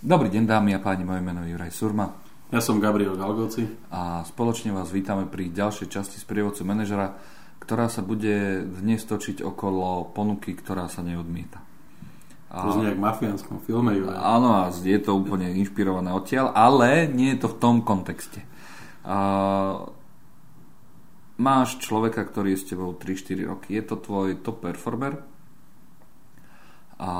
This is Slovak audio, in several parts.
Dobrý deň dámy a páni, moje meno je Juraj Surma. Ja som Gabriel Galgoci. A spoločne vás vítame pri ďalšej časti z prievodcu manažera, ktorá sa bude dnes točiť okolo ponuky, ktorá sa neodmieta. A... To znie v mafiánskom filme, Juraj. Áno, a je to úplne inšpirované odtiaľ, ale nie je to v tom kontexte. A... Máš človeka, ktorý je s tebou 3-4 roky. Je to tvoj top performer, a,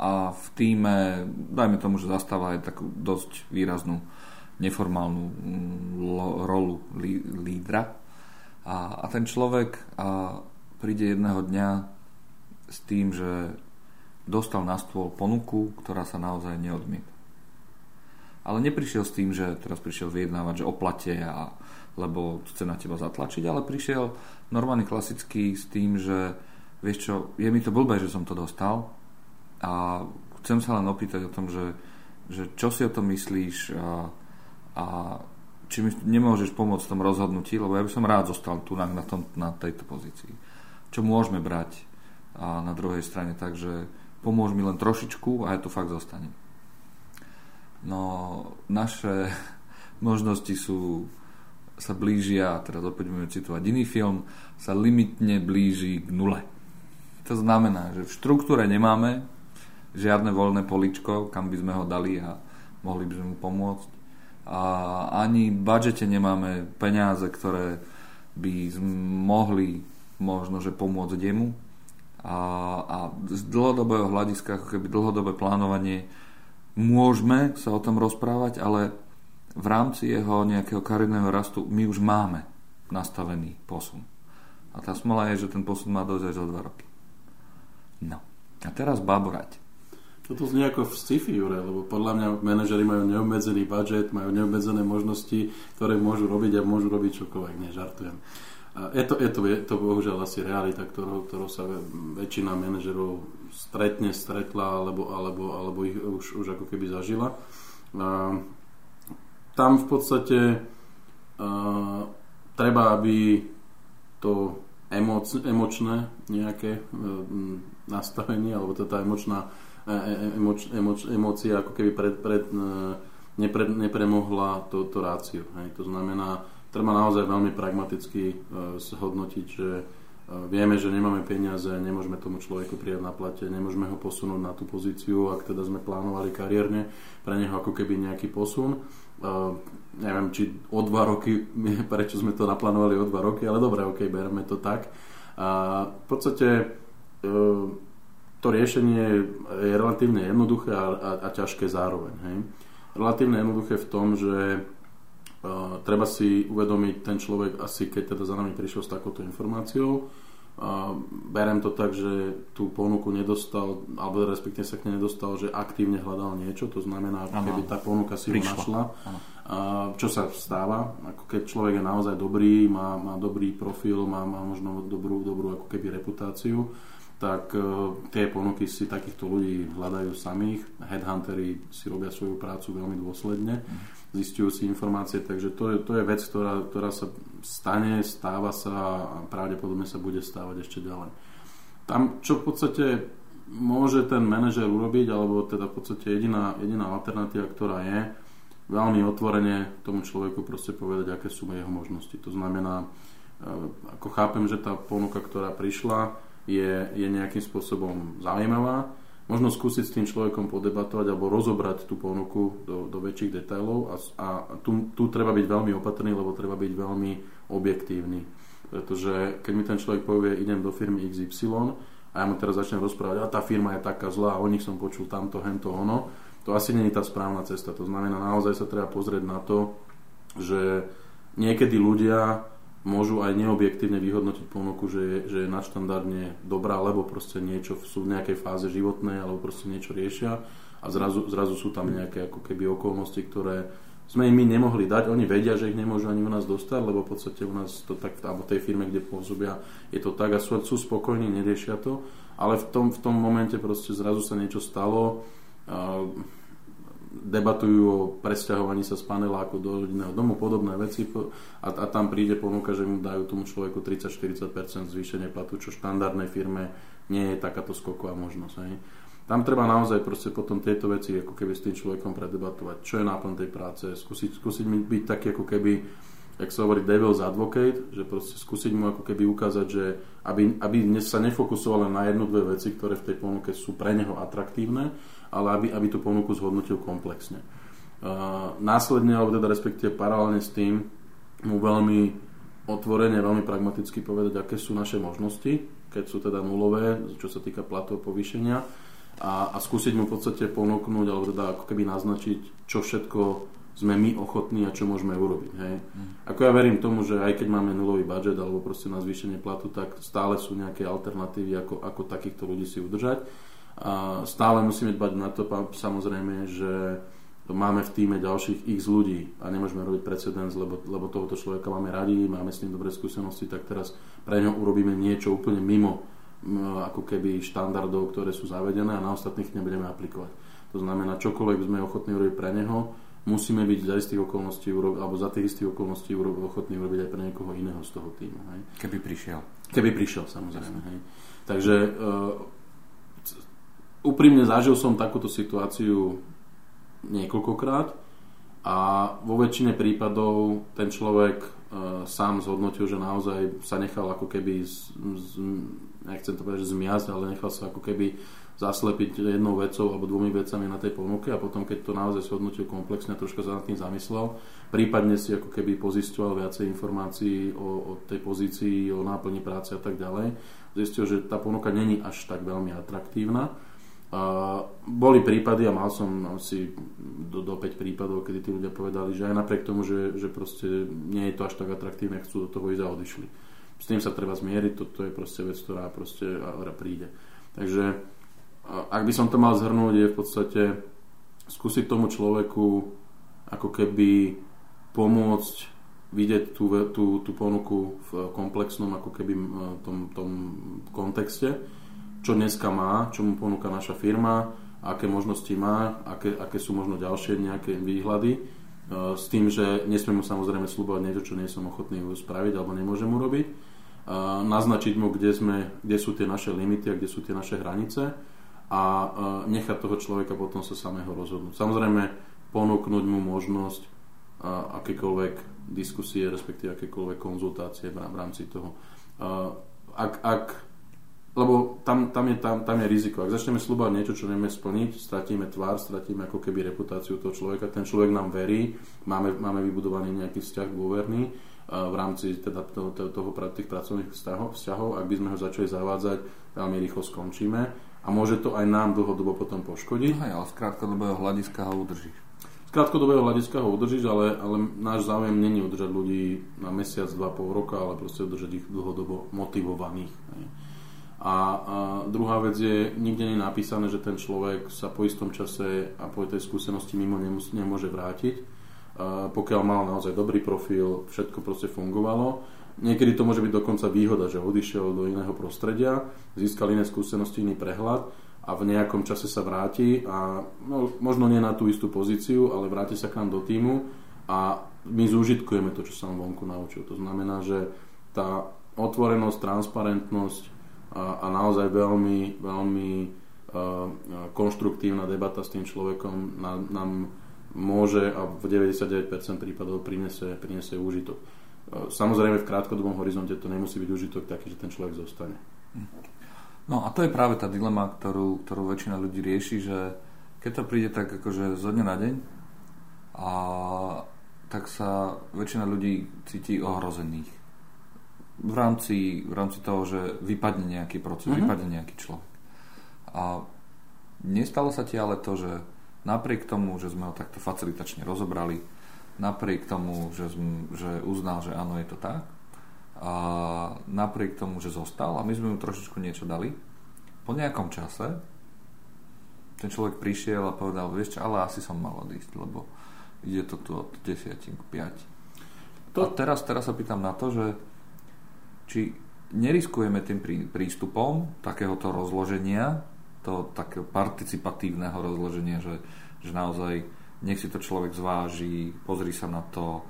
a v týme, dajme tomu, že zastáva aj takú dosť výraznú neformálnu mm, lo, rolu lí, lídra a, a ten človek a príde jedného dňa s tým, že dostal na stôl ponuku, ktorá sa naozaj neodmieta. Ale neprišiel s tým, že teraz prišiel vyjednávať, že oplate a lebo chce na teba zatlačiť, ale prišiel normálny klasický s tým, že vieš čo, je mi to blbé, že som to dostal, a chcem sa len opýtať o tom, že, že čo si o tom myslíš a, a či mi nemôžeš pomôcť v tom rozhodnutí, lebo ja by som rád zostal tu na, tom, na tejto pozícii. Čo môžeme brať a na druhej strane, takže pomôž mi len trošičku a ja tu fakt zostanem. No, naše možnosti sú sa blížia, teraz opäť budeme citovať iný film, sa limitne blíži k nule. To znamená, že v štruktúre nemáme žiadne voľné poličko, kam by sme ho dali a mohli by sme mu pomôcť. A ani v budžete nemáme peniaze, ktoré by mohli možno, že pomôcť jemu. A, a z dlhodobého hľadiska, ako keby dlhodobé plánovanie, môžeme sa o tom rozprávať, ale v rámci jeho nejakého kariérneho rastu my už máme nastavený posun. A tá smola je, že ten posun má dojsť až za dva roky. No. A teraz baborať. Toto znie ako v sci-fi, Jure, lebo podľa mňa manažery majú neobmedzený budget, majú neobmedzené možnosti, ktoré môžu robiť a môžu robiť čokoľvek, nežartujem. A je to, je to, je to bohužiaľ asi realita, ktorou, ktorou sa väčšina manažerov stretne, stretla alebo, alebo, alebo ich už, už ako keby zažila. A tam v podstate a, treba, aby to emoc, emočné nejaké e, nastavenie, alebo tá emočná emoč, emoč, emócia ako keby pred, pred, e, nepre, nepremohla to, to rácio. Hej. To znamená, treba naozaj veľmi pragmaticky zhodnotiť, že vieme, že nemáme peniaze, nemôžeme tomu človeku prijať na plate, nemôžeme ho posunúť na tú pozíciu, ak teda sme plánovali kariérne, pre neho ako keby nejaký posun. Uh, neviem, či o dva roky, prečo sme to naplánovali o dva roky, ale dobre, ok, bereme to tak. A v podstate uh, to riešenie je relatívne jednoduché a, a, a ťažké zároveň. Hej. Relatívne jednoduché v tom, že uh, treba si uvedomiť ten človek asi, keď teda za nami prišiel s takouto informáciou, uh, berem to tak, že tú ponuku nedostal, alebo respektíve sa k nej nedostal, že aktívne hľadal niečo, to znamená, ako keby tá ponuka si ho našla. Uh, čo sa stáva, ako keď človek je naozaj dobrý, má, má dobrý profil, má, má možno dobrú, dobrú ako keby reputáciu, tak e, tie ponuky si takýchto ľudí hľadajú samých. Headhuntery si robia svoju prácu veľmi dôsledne, zistujú si informácie, takže to je, to je vec, ktorá, ktorá sa stane, stáva sa a pravdepodobne sa bude stávať ešte ďalej. Tam, čo v podstate môže ten manažer urobiť, alebo teda v podstate jediná, jediná alternatíva, ktorá je, veľmi otvorene tomu človeku proste povedať, aké sú jeho možnosti. To znamená, e, ako chápem, že tá ponuka, ktorá prišla, je, je nejakým spôsobom zaujímavá. Možno skúsiť s tým človekom podebatovať alebo rozobrať tú ponuku do, do väčších detailov a, a tu, tu treba byť veľmi opatrný, lebo treba byť veľmi objektívny. Pretože keď mi ten človek povie, idem do firmy XY a ja mu teraz začnem rozprávať, a tá firma je taká zlá, o nich som počul tamto, hento, ono, to asi nie je tá správna cesta. To znamená, naozaj sa treba pozrieť na to, že niekedy ľudia môžu aj neobjektívne vyhodnotiť ponuku, že je, že je nadštandardne dobrá, lebo proste niečo sú v nejakej fáze životnej, alebo proste niečo riešia a zrazu, zrazu sú tam nejaké ako keby okolnosti, ktoré sme im my nemohli dať. Oni vedia, že ich nemôžu ani u nás dostať, lebo v podstate u nás to tak, alebo tej firme, kde pôsobia, je to tak a sú, sú spokojní, neriešia to. Ale v tom, v tom momente proste zrazu sa niečo stalo, debatujú o presťahovaní sa z paneláku do rodinného domu, podobné veci a, a tam príde ponuka, že mu dajú tomu človeku 30-40% zvýšenie platu, čo štandardnej firme nie je takáto skoková možnosť. Hej. tam treba naozaj proste potom tieto veci ako keby s tým človekom predebatovať, čo je náplň tej práce, skúsiť, skúsiť byť taký ako keby jak sa hovorí devil's advocate, že proste skúsiť mu ako keby ukázať, že aby, aby sa nefokusoval len na jednu, dve veci, ktoré v tej ponuke sú pre neho atraktívne, ale aby, aby tú ponuku zhodnotil komplexne. Uh, následne, alebo teda respektíve paralelne s tým, mu veľmi otvorene, veľmi pragmaticky povedať, aké sú naše možnosti, keď sú teda nulové, čo sa týka platov povýšenia a, a skúsiť mu v podstate ponúknuť, alebo teda ako keby naznačiť, čo všetko sme my ochotní a čo môžeme urobiť. Hej. Mm. Ako ja verím tomu, že aj keď máme nulový budget alebo proste na zvýšenie platu, tak stále sú nejaké alternatívy, ako, ako takýchto ľudí si udržať. A stále musíme dbať na to, samozrejme, že máme v týme ďalších x ľudí a nemôžeme robiť precedens, lebo, lebo tohoto človeka máme radi, máme s ním dobré skúsenosti, tak teraz pre ňo urobíme niečo úplne mimo ako keby štandardov, ktoré sú zavedené a na ostatných nebudeme aplikovať. To znamená, čokoľvek sme ochotní urobiť pre neho, musíme byť za istých okolností alebo za tých istých okolností ochotní urobiť aj pre niekoho iného z toho týmu. Hej. Keby prišiel. Keby prišiel, samozrejme. Hej. Takže uh, úprimne zažil som takúto situáciu niekoľkokrát a vo väčšine prípadov ten človek sám zhodnotil, že naozaj sa nechal ako keby z, z, nechcem to povedať, že zmiasť, ale nechal sa ako keby zaslepiť jednou vecou alebo dvomi vecami na tej ponuke a potom, keď to naozaj shodnotil komplexne, troška sa nad tým zamyslel, prípadne si ako keby pozisťoval viacej informácií o, o tej pozícii, o náplni práce a tak ďalej, zistil, že tá ponuka není až tak veľmi atraktívna. A boli prípady a mal som asi do, do 5 prípadov, kedy tí ľudia povedali, že aj napriek tomu, že, že proste nie je to až tak atraktívne, chcú do toho ísť a odišli. S tým sa treba zmieriť, toto je proste vec, ktorá proste príde. Takže ak by som to mal zhrnúť, je v podstate skúsiť tomu človeku ako keby pomôcť vidieť tú, tú, tú ponuku v komplexnom ako keby tom, tom kontexte, čo dneska má, čo mu ponúka naša firma, aké možnosti má, aké, aké sú možno ďalšie nejaké výhľady, e, s tým, že nesmiem mu samozrejme slúbovať niečo, čo nie som ochotný spraviť alebo nemôžem urobiť, e, naznačiť mu, kde, sme, kde sú tie naše limity a kde sú tie naše hranice a nechať toho človeka potom sa samého rozhodnúť. Samozrejme, ponúknuť mu možnosť akékoľvek diskusie, respektíve akékoľvek konzultácie v rámci toho. Ak, ak, lebo tam, tam, je, tam, tam je riziko. Ak začneme slúbať niečo, čo nevieme splniť, stratíme tvár, stratíme ako keby reputáciu toho človeka. Ten človek nám verí, máme, máme vybudovaný nejaký vzťah dôverný v rámci teda toho, toho, toho, tých pracovných vzťahov, vzťahov. Ak by sme ho začali zavádzať, veľmi rýchlo skončíme a môže to aj nám dlhodobo potom poškodiť. Aj, ale z krátkodobého hľadiska ho udržíš. Z krátkodobého hľadiska ho udržíš, ale, ale náš záujem není udržať ľudí na mesiac, dva, pol roka, ale proste udržať ich dlhodobo motivovaných. A, a druhá vec je, nikde nie je napísané, že ten človek sa po istom čase a po tej skúsenosti mimo nemus- nemôže vrátiť. A pokiaľ mal naozaj dobrý profil, všetko proste fungovalo, Niekedy to môže byť dokonca výhoda, že odišiel do iného prostredia, získal iné skúsenosti, iný prehľad a v nejakom čase sa vráti a no, možno nie na tú istú pozíciu, ale vráti sa k nám do týmu a my zúžitkujeme to, čo sa on vonku naučil. To znamená, že tá otvorenosť, transparentnosť a, naozaj veľmi, veľmi uh, konštruktívna debata s tým človekom nám, môže a v 99% prípadov prinese, prinese úžitok. Samozrejme v krátkodobom horizonte to nemusí byť užitok taký, že ten človek zostane. No a to je práve tá dilema, ktorú, ktorú väčšina ľudí rieši, že keď to príde tak akože zo dňa na deň, a tak sa väčšina ľudí cíti ohrozených. V rámci, v rámci toho, že vypadne nejaký proces, mm-hmm. vypadne nejaký človek. A nestalo sa ti ale to, že napriek tomu, že sme ho takto facilitačne rozobrali, napriek tomu, že, že uznal, že áno, je to tak, a napriek tomu, že zostal a my sme mu trošičku niečo dali, po nejakom čase ten človek prišiel a povedal, vieš čo, ale asi som mal odísť, lebo ide to tu od 10 k 5. To... A teraz, teraz sa pýtam na to, že či neriskujeme tým prístupom takéhoto rozloženia, to takého participatívneho rozloženia, že, že naozaj nech si to človek zváži, pozri sa na to,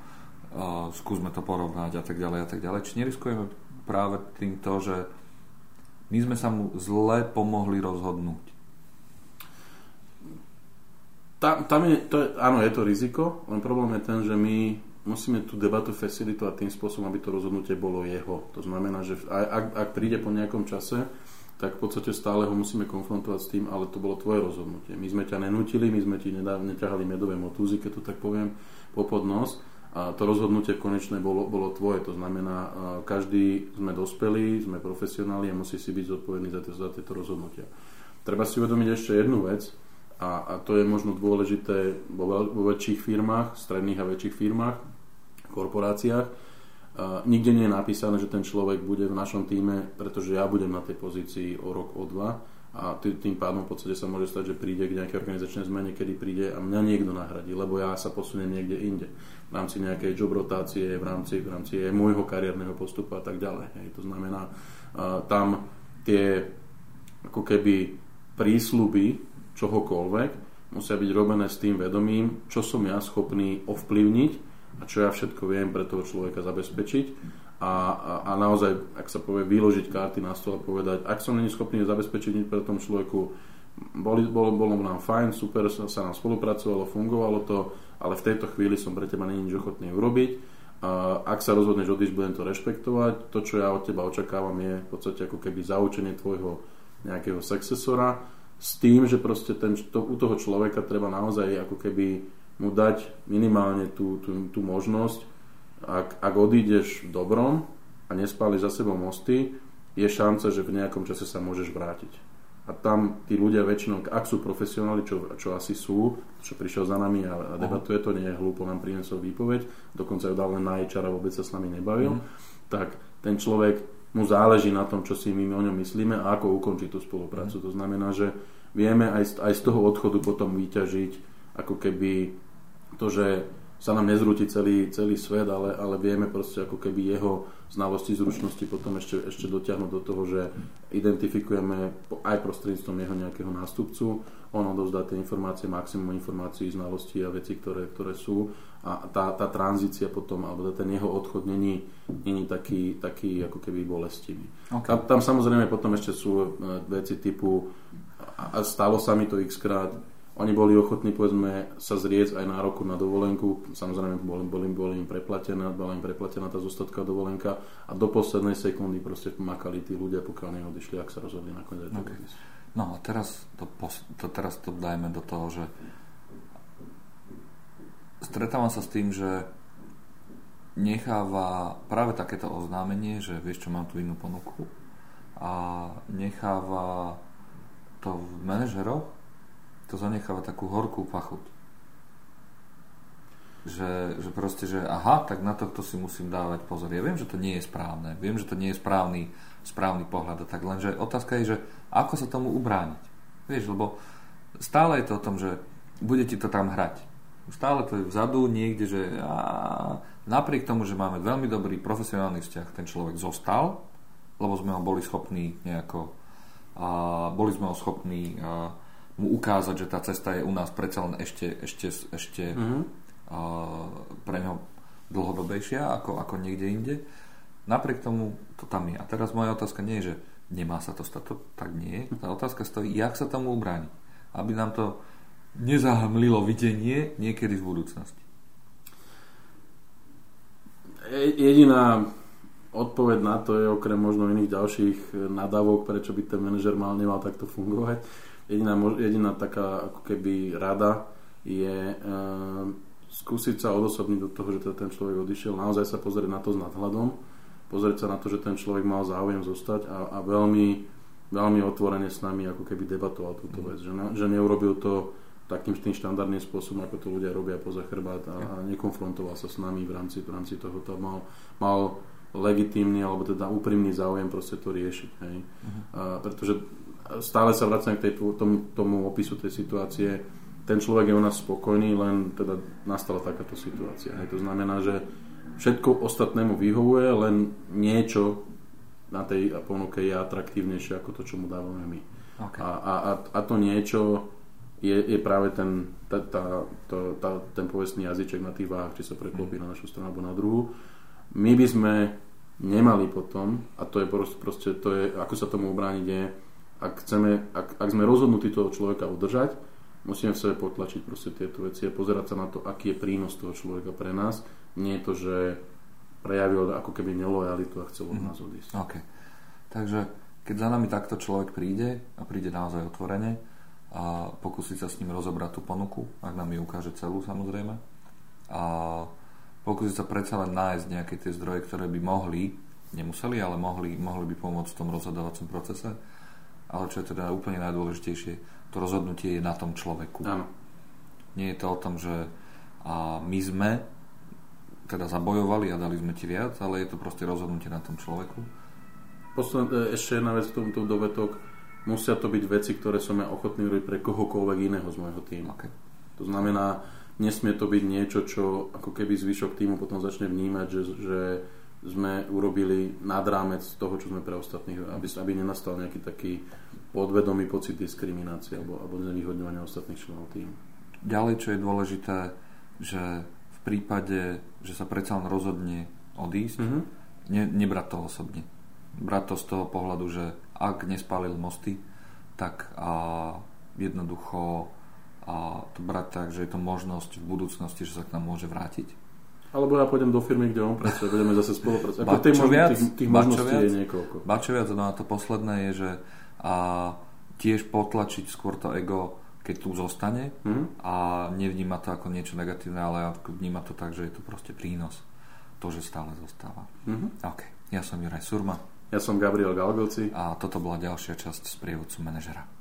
uh, skúsme to porovnať a tak ďalej a tak ďalej. Či neriskujeme práve týmto, že my sme sa mu zle pomohli rozhodnúť. tam, tam je, to je, áno, je to riziko, len problém je ten, že my musíme tú debatu facilitovať tým spôsobom, aby to rozhodnutie bolo jeho. To znamená, že ak, ak príde po nejakom čase, tak v podstate stále ho musíme konfrontovať s tým, ale to bolo tvoje rozhodnutie. My sme ťa nenutili, my sme ti neťahali medové motúzy, keď to tak poviem, popod nos. A to rozhodnutie konečné bolo, bolo tvoje. To znamená, každý sme dospelí, sme profesionáli a musí si byť zodpovedný za, za tieto rozhodnutia. Treba si uvedomiť ešte jednu vec, a, a to je možno dôležité vo, vo väčších firmách, stredných a väčších firmách, korporáciách. Uh, nikde nie je napísané, že ten človek bude v našom týme, pretože ja budem na tej pozícii o rok, o dva a tým pádom v podstate sa môže stať, že príde k nejakej organizačnej zmene, kedy príde a mňa niekto nahradí, lebo ja sa posuniem niekde inde. V rámci nejakej job rotácie, v rámci, v rámci môjho kariérneho postupu a tak ďalej. Hej. To znamená, uh, tam tie ako keby prísľuby čohokoľvek musia byť robené s tým vedomím, čo som ja schopný ovplyvniť a čo ja všetko viem pre toho človeka zabezpečiť a, a, a naozaj, ak sa povie, vyložiť karty na stôl a povedať, ak som není schopný zabezpečiť nič pre tom človeku, boli, bolo, bolo nám fajn, super, sa, sa nám spolupracovalo, fungovalo to, ale v tejto chvíli som pre teba není nič ochotný urobiť. A ak sa rozhodneš odísť, budem to rešpektovať. To, čo ja od teba očakávam, je v podstate ako keby zaučenie tvojho nejakého successora s tým, že proste ten, to, u toho človeka treba naozaj ako keby mu dať minimálne tú, tú, tú možnosť, ak, ak odídeš v dobrom a nespáliš za sebou mosty, je šanca, že v nejakom čase sa môžeš vrátiť. A tam tí ľudia väčšinou, ak sú profesionáli, čo, čo asi sú, čo prišiel za nami a, a debatuje to, nie je hlúpo, nám priniesol výpoveď, dokonca ju dal len na HR a vôbec sa s nami nebavil, mm. tak ten človek, mu záleží na tom, čo si my o ňom myslíme a ako ukončiť tú spoluprácu. To znamená, že vieme aj z, aj z toho odchodu potom vyťažiť ako keby to, že sa nám nezrúti celý, celý svet, ale, ale vieme proste ako keby jeho znalosti, zručnosti potom ešte, ešte dotiahnuť do toho, že identifikujeme aj prostredníctvom jeho nejakého nástupcu, on odovzdá tie informácie, maximum informácií, znalostí a veci, ktoré, ktoré sú a tá, tá tranzícia potom, alebo ten jeho odchod není, není taký, taký ako keby bolestivý. Okay. Tam, tam samozrejme potom ešte sú e, veci typu a stalo sa mi to x krát, oni boli ochotní, povedzme, sa zrieť aj na roku na dovolenku. Samozrejme, boli, boli, boli im preplatená, bola im preplatená tá zostatka dovolenka a do poslednej sekundy proste makali tí ľudia, pokiaľ neodišli, ak sa rozhodli nakoniec okay. No a teraz to, to, teraz to dajme do toho, že stretávam sa s tým, že necháva práve takéto oznámenie, že vieš čo, mám tu inú ponuku a necháva to v manažeroch to zanecháva takú horkú pachuť. Že, že proste, že aha, tak na tohto si musím dávať pozor. Ja viem, že to nie je správne. Viem, že to nie je správny, správny pohľad. Tak lenže otázka je, že ako sa tomu ubrániť. Vieš, lebo stále je to o tom, že bude ti to tam hrať. Stále to je vzadu niekde, že a napriek tomu, že máme veľmi dobrý profesionálny vzťah, ten človek zostal, lebo sme ho boli schopní nejako a boli sme ho schopní a, mu ukázať, že tá cesta je u nás predsa len ešte, ešte, ešte mm-hmm. uh, pre ňo dlhodobejšia ako, ako niekde inde. Napriek tomu to tam je. A teraz moja otázka nie je, že nemá sa to stať, to tak nie je. Tá otázka stojí, jak sa tomu ubrániť. Aby nám to nezahmlilo videnie niekedy v budúcnosti. Jediná odpoveď na to je okrem možno iných ďalších nadávok, prečo by ten manažer mal nemal takto fungovať, Jediná, jediná taká ako keby rada je uh, skúsiť sa odosobniť do toho, že teda ten človek odišiel, naozaj sa pozrieť na to s nadhľadom, pozrieť sa na to, že ten človek mal záujem zostať a, a veľmi, veľmi otvorene s nami ako keby debatoval túto vec, že, na, že neurobil to takým tým štandardným spôsobom, ako to ľudia robia poza chrbát a, a nekonfrontoval sa s nami v rámci, v rámci toho. Mal, mal legitímny alebo teda úprimný záujem proste to riešiť. Hej. Uh-huh. A, pretože stále sa vraciam k tej, tomu, tomu opisu tej situácie. Ten človek je u nás spokojný, len teda nastala takáto situácia. Hej. To znamená, že všetko ostatnému vyhovuje, len niečo na tej ponuke je atraktívnejšie ako to, čo mu dávame my. Okay. A, a, a to niečo je, je práve ten, tá, tá, to, tá, ten povestný jazyček na tých váhach, či sa preklopí mm. na našu stranu alebo na druhú. My by sme nemali potom, a to je proste, proste to je, ako sa tomu ubrániť je, ak, chceme, ak, ak sme rozhodnutí toho človeka udržať, Musíme v sebe potlačiť proste tieto veci a pozerať sa na to, aký je prínos toho človeka pre nás. Nie je to, že prejavil ako keby nelojalitu a chcel od nás odísť. OK. Takže keď za nami takto človek príde a príde naozaj otvorene a pokúsiť sa s ním rozobrať tú ponuku, ak nám ju ukáže celú samozrejme, a pokúsiť sa predsa len nájsť nejaké tie zdroje, ktoré by mohli, nemuseli, ale mohli, mohli by pomôcť v tom rozhodovacom procese. Ale čo je teda úplne najdôležitejšie, to rozhodnutie je na tom človeku. Áno. Nie je to o tom, že a my sme teda zabojovali a dali sme ti viac, ale je to proste rozhodnutie na tom človeku. Posled, e, ešte jedna vec v tomto dovetok. Musia to byť veci, ktoré som ja ochotný robiť pre kohokoľvek iného z môjho týmu. Okay. To znamená, nesmie to byť niečo, čo ako keby zvyšok týmu potom začne vnímať, že, že sme urobili nad rámec toho, čo sme pre ostatných, aby, aby nenastal nejaký taký podvedomý pocit diskriminácie alebo, alebo znevýhodňovania ostatných členov týmu. Ďalej, čo je dôležité, že v prípade, že sa predsa len rozhodne odísť, mm-hmm. ne, nebrať to osobne. Brať to z toho pohľadu, že ak nespálil mosty, tak a, jednoducho a to brať tak, že je to možnosť v budúcnosti, že sa k nám môže vrátiť. Alebo ja pôjdem do firmy, kde on pracuje, budeme zase spolupracovať. Ako tých, viac, tých, tých možností viac, je niekoľko. Bačo viac, no a to posledné je, že a tiež potlačiť skôr to ego, keď tu zostane mm-hmm. a nevníma to ako niečo negatívne, ale vníma to tak, že je to proste prínos. To, že stále zostáva. Mm-hmm. OK. Ja som Juraj Surma. Ja som Gabriel Galgoci. A toto bola ďalšia časť z prievodcu manažera.